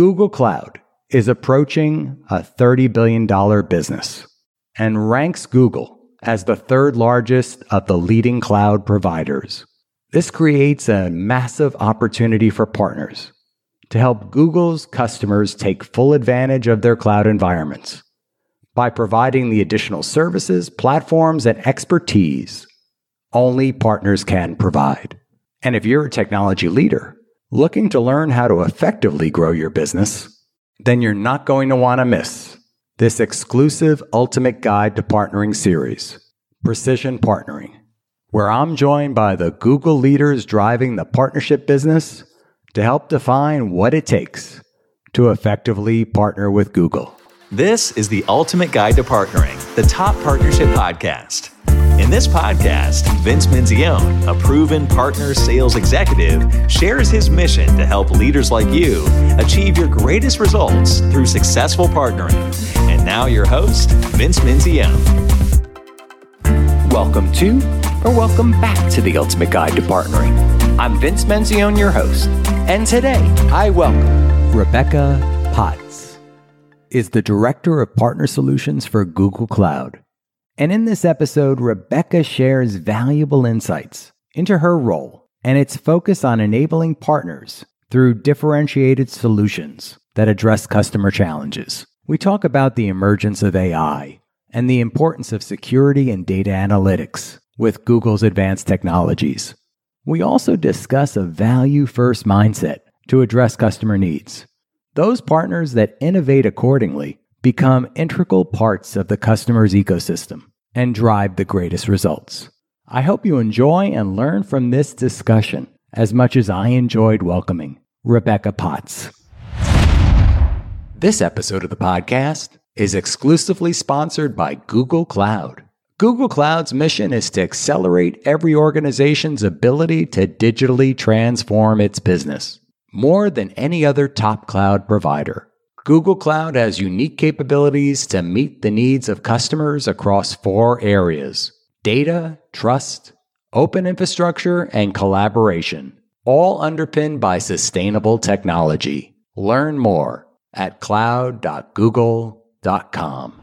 Google Cloud is approaching a $30 billion business and ranks Google as the third largest of the leading cloud providers. This creates a massive opportunity for partners to help Google's customers take full advantage of their cloud environments by providing the additional services, platforms, and expertise only partners can provide. And if you're a technology leader looking to learn how to effectively grow your business, then you're not going to want to miss this exclusive Ultimate Guide to Partnering series, Precision Partnering, where I'm joined by the Google leaders driving the partnership business to help define what it takes to effectively partner with Google. This is the Ultimate Guide to Partnering, the top partnership podcast. In this podcast, Vince Menzione, a proven partner sales executive, shares his mission to help leaders like you achieve your greatest results through successful partnering. And now, your host, Vince Menzione. Welcome to, or welcome back to the Ultimate Guide to Partnering. I'm Vince Menzione, your host, and today I welcome Rebecca Potts, is the Director of Partner Solutions for Google Cloud. And in this episode, Rebecca shares valuable insights into her role and its focus on enabling partners through differentiated solutions that address customer challenges. We talk about the emergence of AI and the importance of security and data analytics with Google's advanced technologies. We also discuss a value first mindset to address customer needs. Those partners that innovate accordingly become integral parts of the customer's ecosystem and drive the greatest results. I hope you enjoy and learn from this discussion as much as I enjoyed welcoming Rebecca Potts. This episode of the podcast is exclusively sponsored by Google Cloud. Google Cloud's mission is to accelerate every organization's ability to digitally transform its business more than any other top cloud provider. Google Cloud has unique capabilities to meet the needs of customers across four areas data, trust, open infrastructure, and collaboration, all underpinned by sustainable technology. Learn more at cloud.google.com.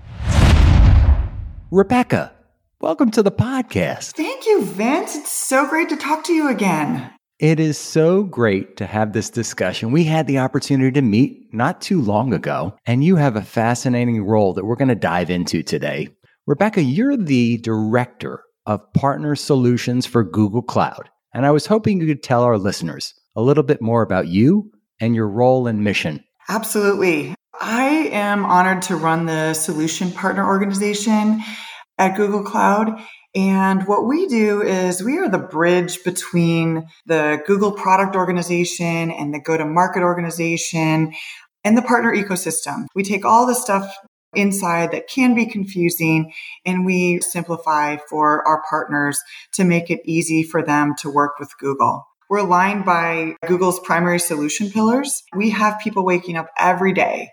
Rebecca, welcome to the podcast. Thank you, Vince. It's so great to talk to you again. It is so great to have this discussion. We had the opportunity to meet not too long ago, and you have a fascinating role that we're going to dive into today. Rebecca, you're the director of partner solutions for Google Cloud. And I was hoping you could tell our listeners a little bit more about you and your role and mission. Absolutely. I am honored to run the solution partner organization at Google Cloud. And what we do is we are the bridge between the Google product organization and the go to market organization and the partner ecosystem. We take all the stuff inside that can be confusing and we simplify for our partners to make it easy for them to work with Google. We're aligned by Google's primary solution pillars. We have people waking up every day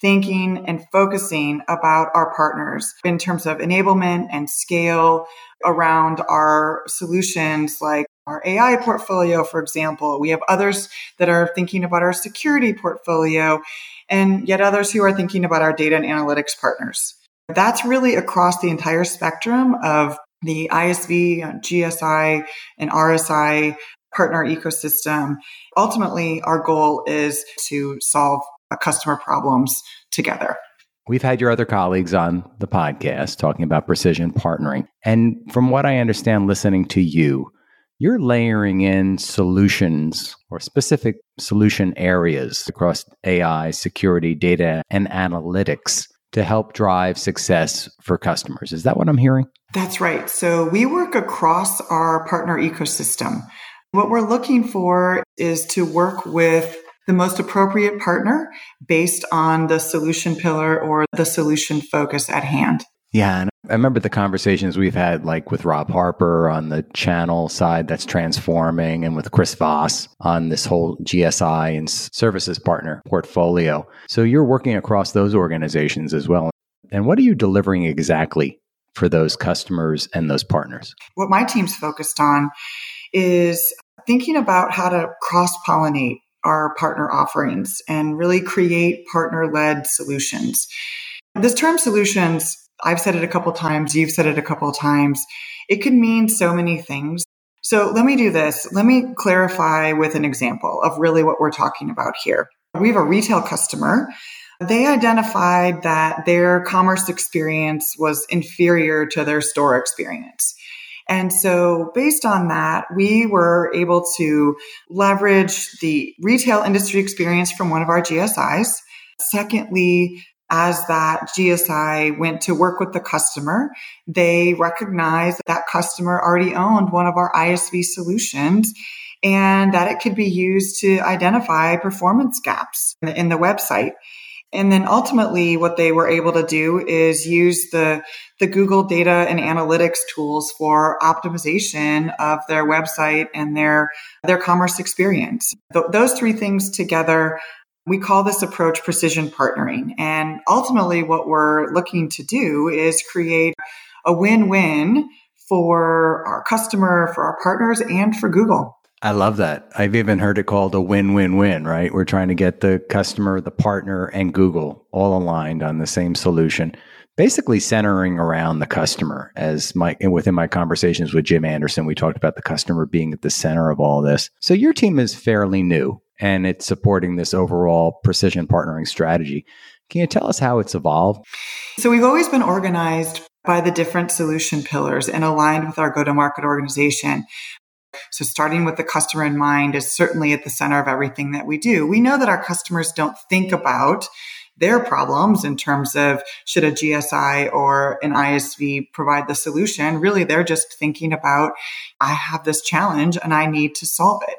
thinking and focusing about our partners in terms of enablement and scale around our solutions like our AI portfolio, for example. We have others that are thinking about our security portfolio and yet others who are thinking about our data and analytics partners. That's really across the entire spectrum of the ISV, GSI, and RSI partner ecosystem. Ultimately, our goal is to solve Uh, customer problems together. We've had your other colleagues on the podcast talking about precision partnering. And from what I understand, listening to you, you're layering in solutions or specific solution areas across AI, security, data, and analytics to help drive success for customers. Is that what I'm hearing? That's right. So we work across our partner ecosystem. What we're looking for is to work with the most appropriate partner based on the solution pillar or the solution focus at hand. Yeah. And I remember the conversations we've had, like with Rob Harper on the channel side that's transforming, and with Chris Voss on this whole GSI and services partner portfolio. So you're working across those organizations as well. And what are you delivering exactly for those customers and those partners? What my team's focused on is thinking about how to cross pollinate our partner offerings and really create partner led solutions. This term solutions, I've said it a couple times, you've said it a couple times. It can mean so many things. So let me do this. Let me clarify with an example of really what we're talking about here. We have a retail customer. They identified that their commerce experience was inferior to their store experience. And so based on that, we were able to leverage the retail industry experience from one of our GSIs. Secondly, as that GSI went to work with the customer, they recognized that, that customer already owned one of our ISV solutions and that it could be used to identify performance gaps in the website. And then ultimately what they were able to do is use the, the Google data and analytics tools for optimization of their website and their, their commerce experience. Th- those three things together we call this approach precision partnering. And ultimately, what we're looking to do is create a win win for our customer, for our partners, and for Google. I love that. I've even heard it called a win win win, right? We're trying to get the customer, the partner, and Google all aligned on the same solution, basically centering around the customer. As my within my conversations with Jim Anderson, we talked about the customer being at the center of all this. So your team is fairly new and it's supporting this overall precision partnering strategy. Can you tell us how it's evolved? So we've always been organized by the different solution pillars and aligned with our go to market organization. So starting with the customer in mind is certainly at the center of everything that we do. We know that our customers don't think about their problems in terms of should a GSI or an ISV provide the solution. Really, they're just thinking about, I have this challenge and I need to solve it.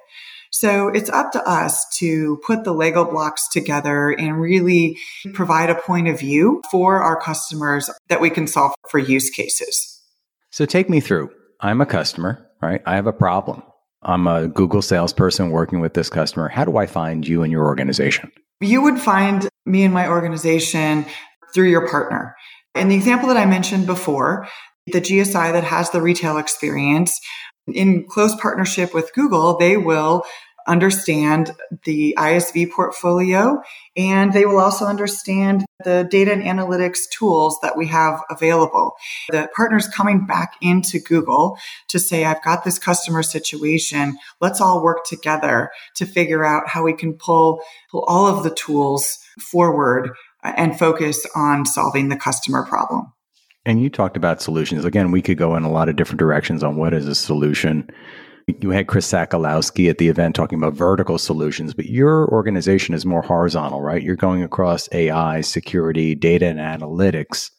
So it's up to us to put the Lego blocks together and really provide a point of view for our customers that we can solve for use cases. So take me through. I'm a customer, right? I have a problem. I'm a Google salesperson working with this customer. How do I find you and your organization? You would find me and my organization through your partner. In the example that I mentioned before, the GSI that has the retail experience, in close partnership with Google, they will understand the ISV portfolio and they will also understand the data and analytics tools that we have available. The partners coming back into Google to say, I've got this customer situation. Let's all work together to figure out how we can pull, pull all of the tools forward and focus on solving the customer problem. And you talked about solutions. Again, we could go in a lot of different directions on what is a solution. You had Chris Sakalosky at the event talking about vertical solutions, but your organization is more horizontal, right? You're going across AI, security, data, and analytics.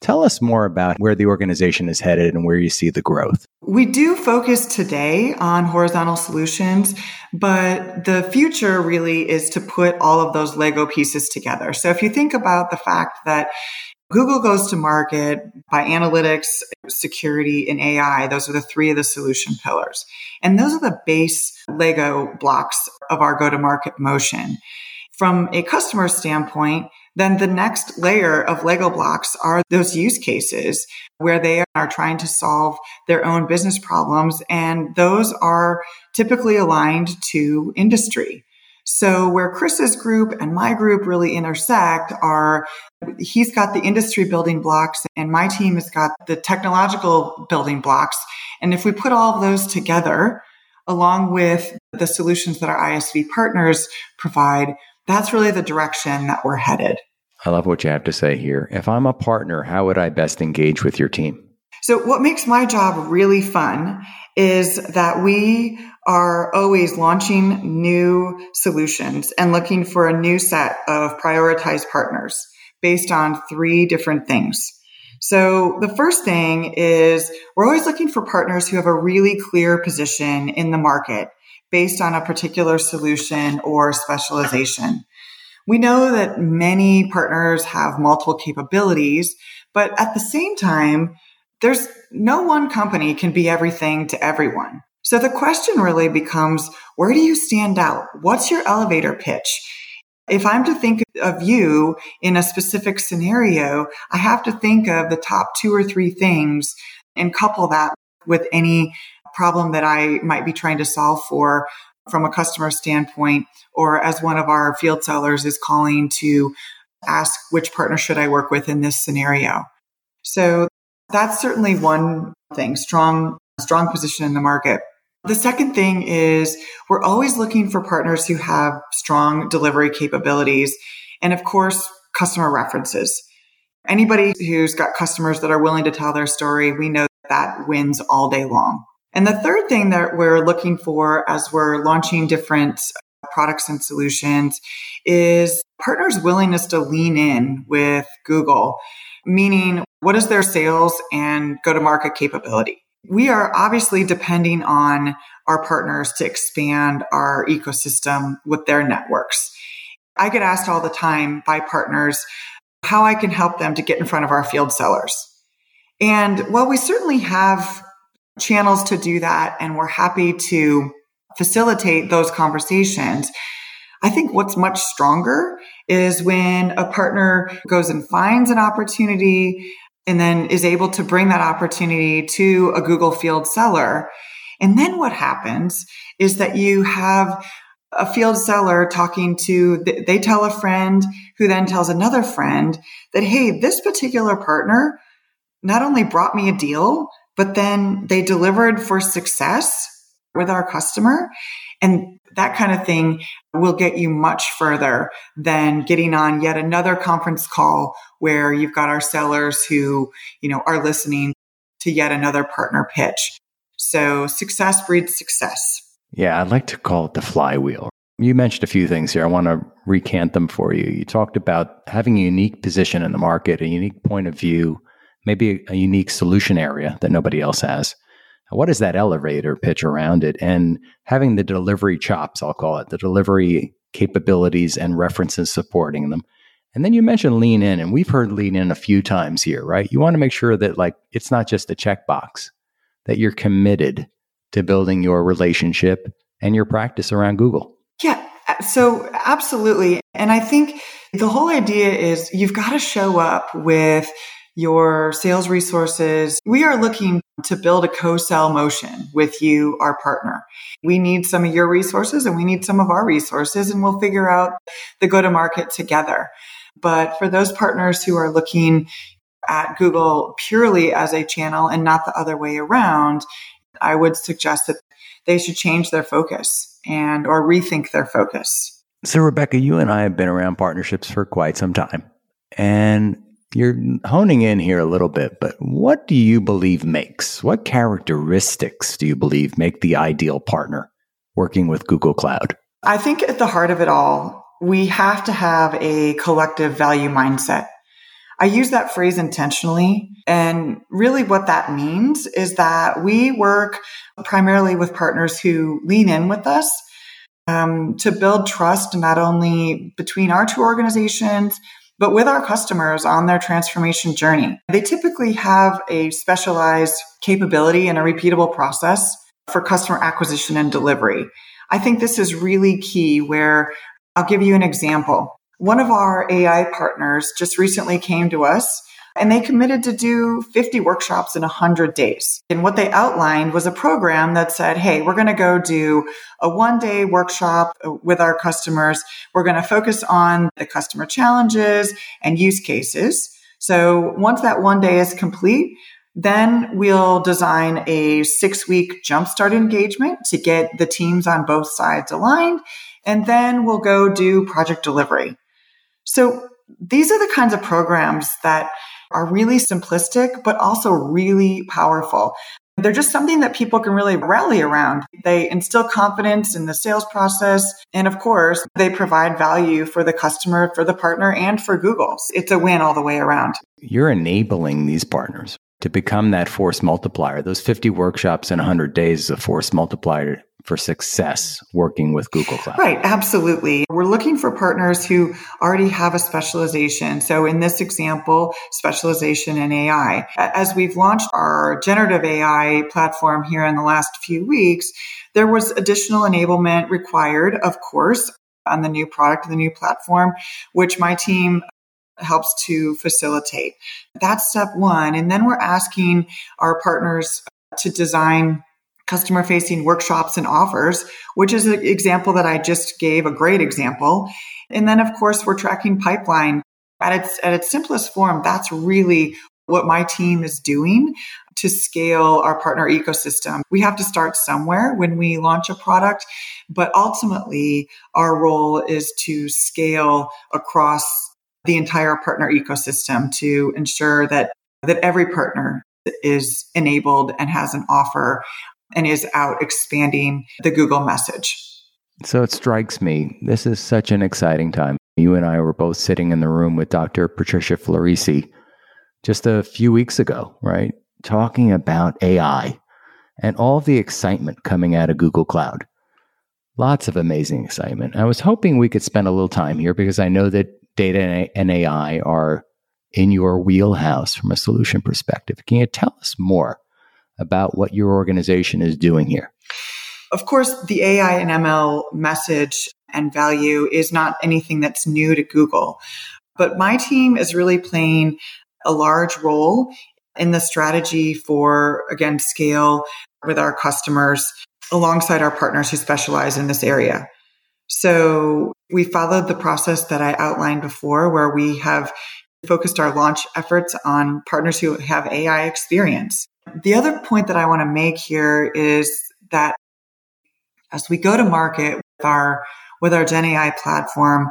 Tell us more about where the organization is headed and where you see the growth. We do focus today on horizontal solutions, but the future really is to put all of those Lego pieces together. So if you think about the fact that Google goes to market by analytics, security, and AI. Those are the three of the solution pillars. And those are the base Lego blocks of our go to market motion. From a customer standpoint, then the next layer of Lego blocks are those use cases where they are trying to solve their own business problems. And those are typically aligned to industry. So where Chris's group and my group really intersect are he's got the industry building blocks and my team has got the technological building blocks. And if we put all of those together, along with the solutions that our ISV partners provide, that's really the direction that we're headed. I love what you have to say here. If I'm a partner, how would I best engage with your team? So what makes my job really fun is that we are always launching new solutions and looking for a new set of prioritized partners based on three different things. So the first thing is we're always looking for partners who have a really clear position in the market based on a particular solution or specialization. We know that many partners have multiple capabilities, but at the same time, there's no one company can be everything to everyone. So the question really becomes, where do you stand out? What's your elevator pitch? If I'm to think of you in a specific scenario, I have to think of the top two or three things and couple that with any problem that I might be trying to solve for from a customer standpoint, or as one of our field sellers is calling to ask which partner should I work with in this scenario. So that's certainly one thing, strong, strong position in the market. The second thing is we're always looking for partners who have strong delivery capabilities and of course, customer references. Anybody who's got customers that are willing to tell their story, we know that wins all day long. And the third thing that we're looking for as we're launching different products and solutions is partners' willingness to lean in with Google, meaning what is their sales and go to market capability? We are obviously depending on our partners to expand our ecosystem with their networks. I get asked all the time by partners how I can help them to get in front of our field sellers. And while we certainly have channels to do that and we're happy to facilitate those conversations, I think what's much stronger is when a partner goes and finds an opportunity and then is able to bring that opportunity to a Google field seller. And then what happens is that you have a field seller talking to, they tell a friend who then tells another friend that, Hey, this particular partner not only brought me a deal, but then they delivered for success with our customer. And that kind of thing will get you much further than getting on yet another conference call where you've got our sellers who, you know, are listening to yet another partner pitch. So success breeds success. Yeah, I'd like to call it the flywheel. You mentioned a few things here. I want to recant them for you. You talked about having a unique position in the market, a unique point of view, maybe a, unique solution area that nobody else has. What is that elevator pitch around it? And having the delivery chops, I'll call it, the delivery capabilities and references supporting them. And then you mentioned lean in, and we've heard lean in a few times here, right? You want to make sure that like it's not just a checkbox, that you're committed to building your relationship and your practice around Google. Yeah, so absolutely. And I think the whole idea is you've got to show up with your sales resources. We are looking to build a co-sell motion with you, our partner. We need some of your resources and we need some of our resources and we'll figure out the go to market together. But for those partners who are looking at Google purely as a channel and not the other way around, I would suggest that they should change their focus and or rethink their focus. So Rebecca, you and I have been around partnerships for quite some time. And you're honing in here a little bit, but what do you believe makes, what characteristics do you believe make the ideal partner working with Google Cloud? I think at the heart of it all, we have to have a collective value mindset. I use that phrase intentionally. And really what that means is that we work primarily with partners who lean in with us um, to build trust not only between our two organizations, but with our customers on their transformation journey. They typically have a specialized capability and a repeatable process for customer acquisition and delivery. I think this is really key where I'll give you an example. One of our AI partners just recently came to us and they committed to do 50 workshops in 100 days. And what they outlined was a program that said, Hey, we're going to go do a one day workshop with our customers. We're going to focus on the customer challenges and use cases. So once that one day is complete, then we'll design a six week jumpstart engagement to get the teams on both sides aligned. And then we'll go do project delivery. So these are the kinds of programs that are really simplistic, but also really powerful. They're just something that people can really rally around. They instill confidence in the sales process. And of course, they provide value for the customer, for the partner, and for Google. It's a win all the way around. You're enabling these partners to become that force multiplier. Those 50 workshops in 100 days is a force multiplier for success working with Google Cloud. Right, absolutely. We're looking for partners who already have a specialization. So in this example, specialization in AI. As we've launched our generative AI platform here in the last few weeks, there was additional enablement required, of course, on the new product, the new platform, which my team helps to facilitate. That's step one. And then we're asking our partners to design customer facing workshops and offers, which is an example that I just gave, a great example. And then of course, we're tracking pipeline at its, at its simplest form. That's really what my team is doing to scale our partner ecosystem. We have to start somewhere when we launch a product, but ultimately our role is to scale across the entire partner ecosystem to ensure that that every partner is enabled and has an offer and is out expanding the Google message. So it strikes me, this is such an exciting time. You and I were both sitting in the room with Dr. Patricia Florissi just a few weeks ago, right? Talking about AI and all the excitement coming out of Google Cloud. Lots of amazing excitement. I was hoping we could spend a little time here because I know that data and AI are in your wheelhouse from a solution perspective. Can you tell us more about what your organization is doing here? Of course, the AI and ML message and value is not anything that's new to Google. But my team is really playing a large role in the strategy for, again, scale with our customers alongside our partners who specialize in this area. So we followed the process that I outlined before, where we have focused our launch efforts on partners who have AI experience. The other point that I want to make here is that as we go to market with our, with our Gen AI platform,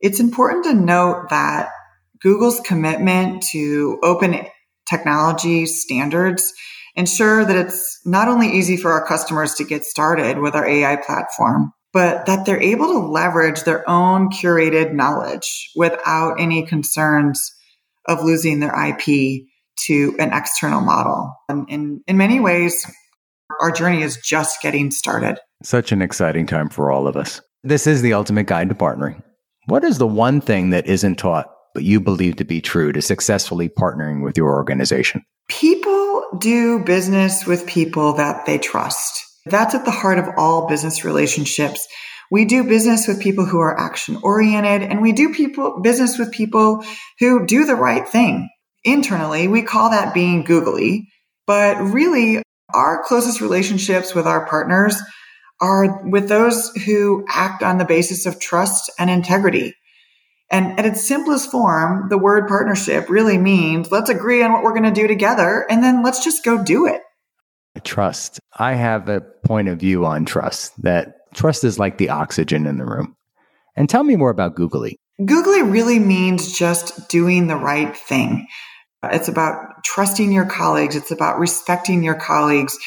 it's important to note that Google's commitment to open technology standards ensure that it's not only easy for our customers to get started with our AI platform, but that they're able to leverage their own curated knowledge without any concerns of losing their IP to an external model. And in, in many ways, our journey is just getting started. Such an exciting time for all of us. This is the ultimate guide to partnering. What is the one thing that isn't taught, but you believe to be true to successfully partnering with your organization? People do business with people that they trust. That's at the heart of all business relationships. We do business with people who are action oriented and we do people business with people who do the right thing. Internally, we call that being googly, but really our closest relationships with our partners are with those who act on the basis of trust and integrity. And at its simplest form, the word partnership really means let's agree on what we're going to do together and then let's just go do it. Trust. I have a point of view on trust that trust is like the oxygen in the room. And tell me more about Googly. Googly really means just doing the right thing. It's about trusting your colleagues. It's about respecting your colleagues.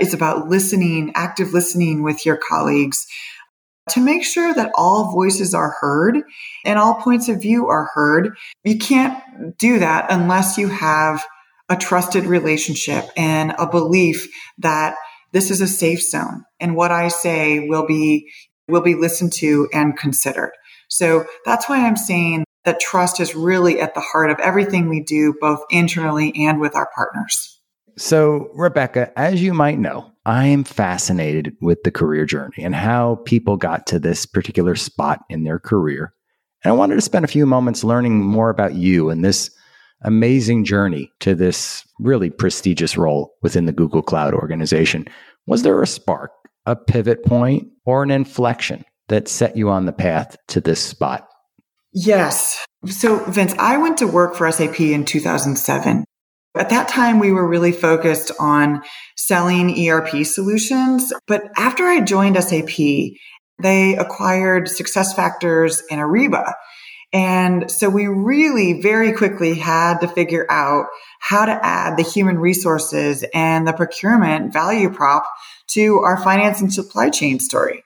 It's about listening, active listening with your colleagues to make sure that all voices are heard and all points of view are heard. You can't do that unless you have a trusted relationship and a belief that this is a safe zone and what I say will be will be listened to and considered. So that's why I'm saying that trust is really at the heart of everything we do, both internally and with our partners. So, Rebecca, as you might know, I am fascinated with the career journey and how people got to this particular spot in their career. And I wanted to spend a few moments learning more about you and this amazing journey to this really prestigious role within the Google Cloud organization. Was there a spark, a pivot point, or an inflection that set you on the path to this spot? Yes. So, Vince, I went to work for SAP in 2007. At that time, we were really focused on selling ERP solutions. But after I joined SAP, they acquired SuccessFactors and Ariba. And so we really very quickly had to figure out how to add the human resources and the procurement value prop to our finance and supply chain story.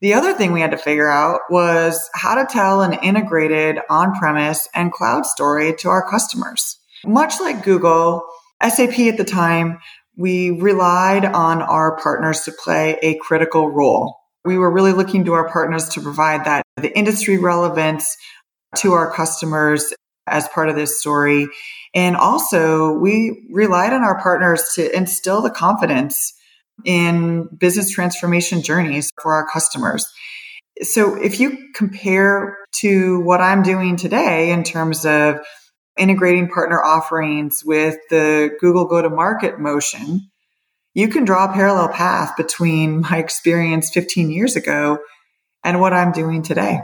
The other thing we had to figure out was how to tell an integrated on premise and cloud story to our customers. Much like Google, SAP at the time, we relied on our partners to play a critical role. We were really looking to our partners to provide that the industry relevance to our customers as part of this story. And also we relied on our partners to instill the confidence in business transformation journeys for our customers. So if you compare to what I'm doing today in terms of integrating partner offerings with the Google go to market motion, you can draw a parallel path between my experience 15 years ago and what I'm doing today.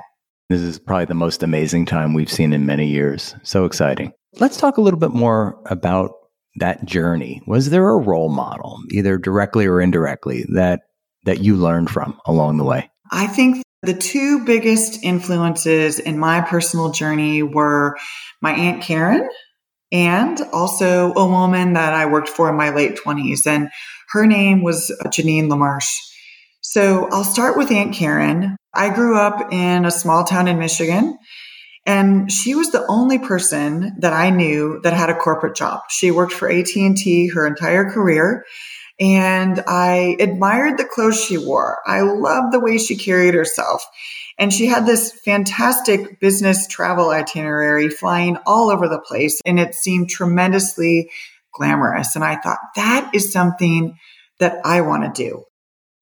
This is probably the most amazing time we've seen in many years. So exciting. Let's talk a little bit more about that journey. Was there a role model, either directly or indirectly, that that you learned from along the way? I think the two biggest influences in my personal journey were my Aunt Karen and also a woman that I worked for in my late 20s. And her name was uh, Janine LaMarche. So I'll start with Aunt Karen. I grew up in a small town in Michigan. And she was the only person that I knew that had a corporate job. She worked for AT&T her entire career and I admired the clothes she wore. I loved the way she carried herself. And she had this fantastic business travel itinerary flying all over the place. And it seemed tremendously glamorous. And I thought that is something that I want to do.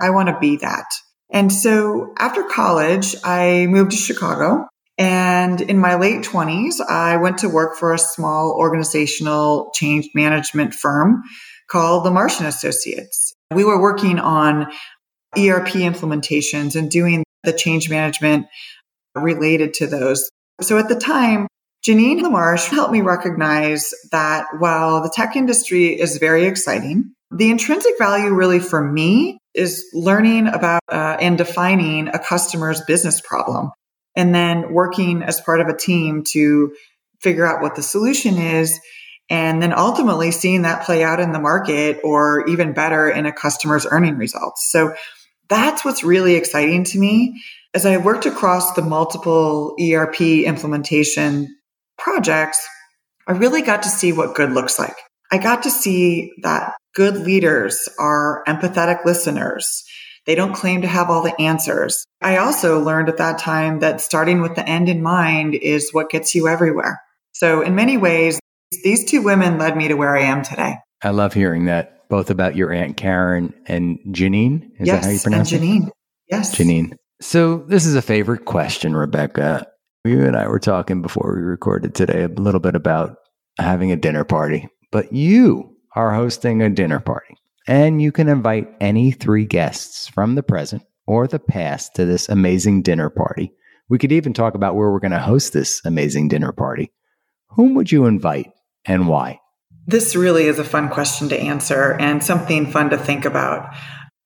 I want to be that. And so after college, I moved to Chicago. And in my late 20s, I went to work for a small organizational change management firm called the Martian Associates. We were working on ERP implementations and doing the change management related to those. So at the time, Janine LaMarche helped me recognize that while the tech industry is very exciting, the intrinsic value really for me is learning about uh, and defining a customer's business problem and then working as part of a team to figure out what the solution is and then ultimately seeing that play out in the market or even better in a customer's earning results. So that's what's really exciting to me. As I worked across the multiple ERP implementation projects, I really got to see what good looks like. I got to see that good leaders are empathetic listeners. They don't claim to have all the answers. I also learned at that time that starting with the end in mind is what gets you everywhere. So in many ways, these two women led me to where I am today. I love hearing that, both about your Aunt Karen and Janine. Is yes, that how you pronounce and Janine. It? Yes. Janine. So this is a favorite question, Rebecca. You and I were talking before we recorded today a little bit about having a dinner party, but you are hosting a dinner party and you can invite any three guests from the present or the past to this amazing dinner party. We could even talk about where we're going to host this amazing dinner party. Whom would you invite and why? This really is a fun question to answer and something fun to think about.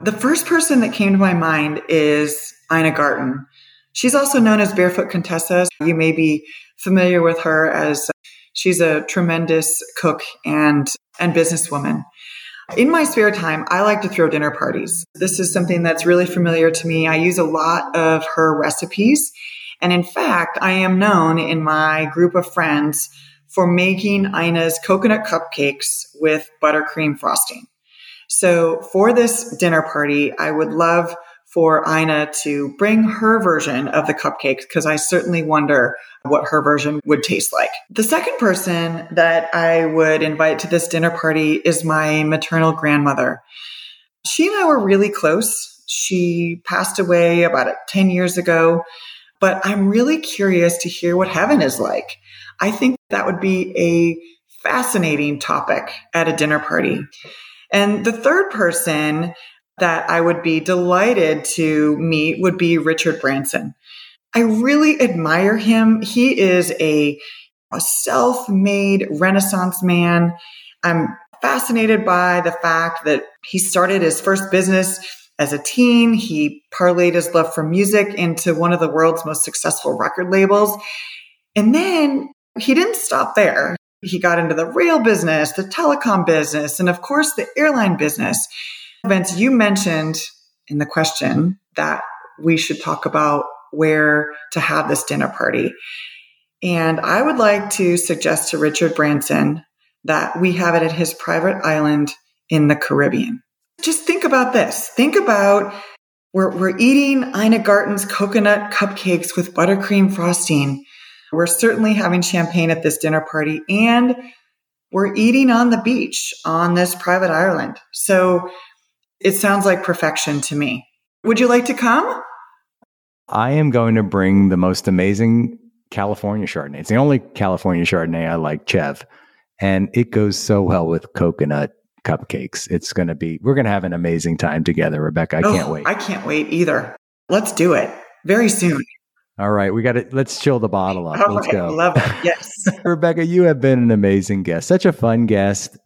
The first person that came to my mind is Ina Garten. She's also known as Barefoot Contessa. You may be familiar with her as she's a tremendous cook and, and businesswoman. In my spare time, I like to throw dinner parties. This is something that's really familiar to me. I use a lot of her recipes. And in fact, I am known in my group of friends for making Ina's coconut cupcakes with buttercream frosting. So for this dinner party, I would love for Ina to bring her version of the cupcakes because I certainly wonder what her version would taste like. The second person that I would invite to this dinner party is my maternal grandmother. She and I were really close. She passed away about 10 years ago, but I'm really curious to hear what heaven is like. I think that would be a fascinating topic at a dinner party. And the third person that I would be delighted to meet would be Richard Branson. I really admire him. He is a, a self made Renaissance man. I'm fascinated by the fact that he started his first business as a teen. He parlayed his love for music into one of the world's most successful record labels. And then he didn't stop there. He got into the rail business, the telecom business, and of course, the airline business. Vince, you mentioned in the question that we should talk about where to have this dinner party. And I would like to suggest to Richard Branson that we have it at his private island in the Caribbean. Just think about this. Think about we're, we're eating Ina Garten's coconut cupcakes with buttercream frosting we're certainly having champagne at this dinner party and we're eating on the beach on this private island. So it sounds like perfection to me. Would you like to come? I am going to bring the most amazing California Chardonnay. It's the only California Chardonnay I like, Chev. And it goes so well with coconut cupcakes. It's going to be, we're going to have an amazing time together, Rebecca. I oh, can't wait. I can't wait either. Let's do it very soon. All right, we got to let's chill the bottle up. All let's right, go. Love it. Yes. Rebecca, you have been an amazing guest. Such a fun guest.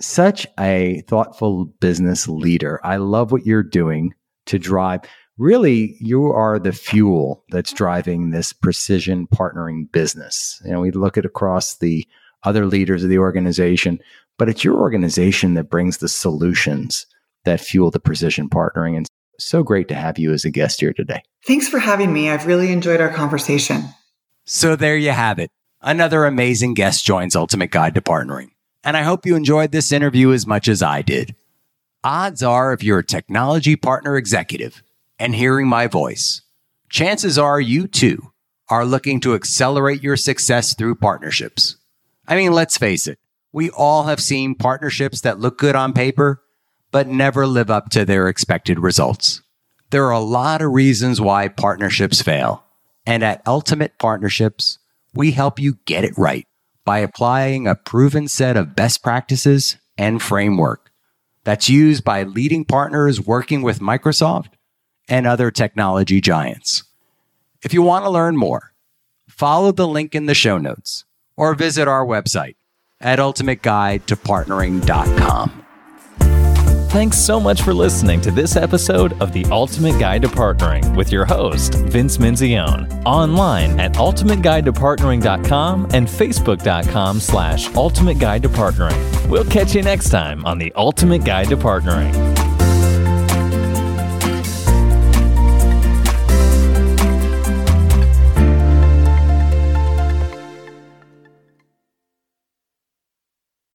Such a thoughtful business leader. I love what you're doing to drive. Really, you are the fuel that's driving this precision partnering business. You know, we look at across the other leaders of the organization, but it's your organization that brings the solutions that fuel the precision partnering. And so great to have you as a guest here today. Thanks for having me. I've really enjoyed our conversation. So there you have it. Another amazing guest joins Ultimate Guide to Partnering. And I hope you enjoyed this interview as much as I did. Odds are, if you're a technology partner executive and hearing my voice, chances are you too are looking to accelerate your success through partnerships. I mean, let's face it, we all have seen partnerships that look good on paper, but never live up to their expected results. There are a lot of reasons why partnerships fail. And at Ultimate Partnerships, we help you get it right by applying a proven set of best practices and framework that's used by leading partners working with Microsoft and other technology giants. If you want to learn more, follow the link in the show notes or visit our website at ultimateguidetopartnering.com. Thanks so much for listening to this episode of The Ultimate Guide to Partnering with your host, Vince Menzione, online at ultimateguidetopartnering.com and facebook.com slash ultimate guide to partnering. We'll catch you next time on The Ultimate Guide to Partnering.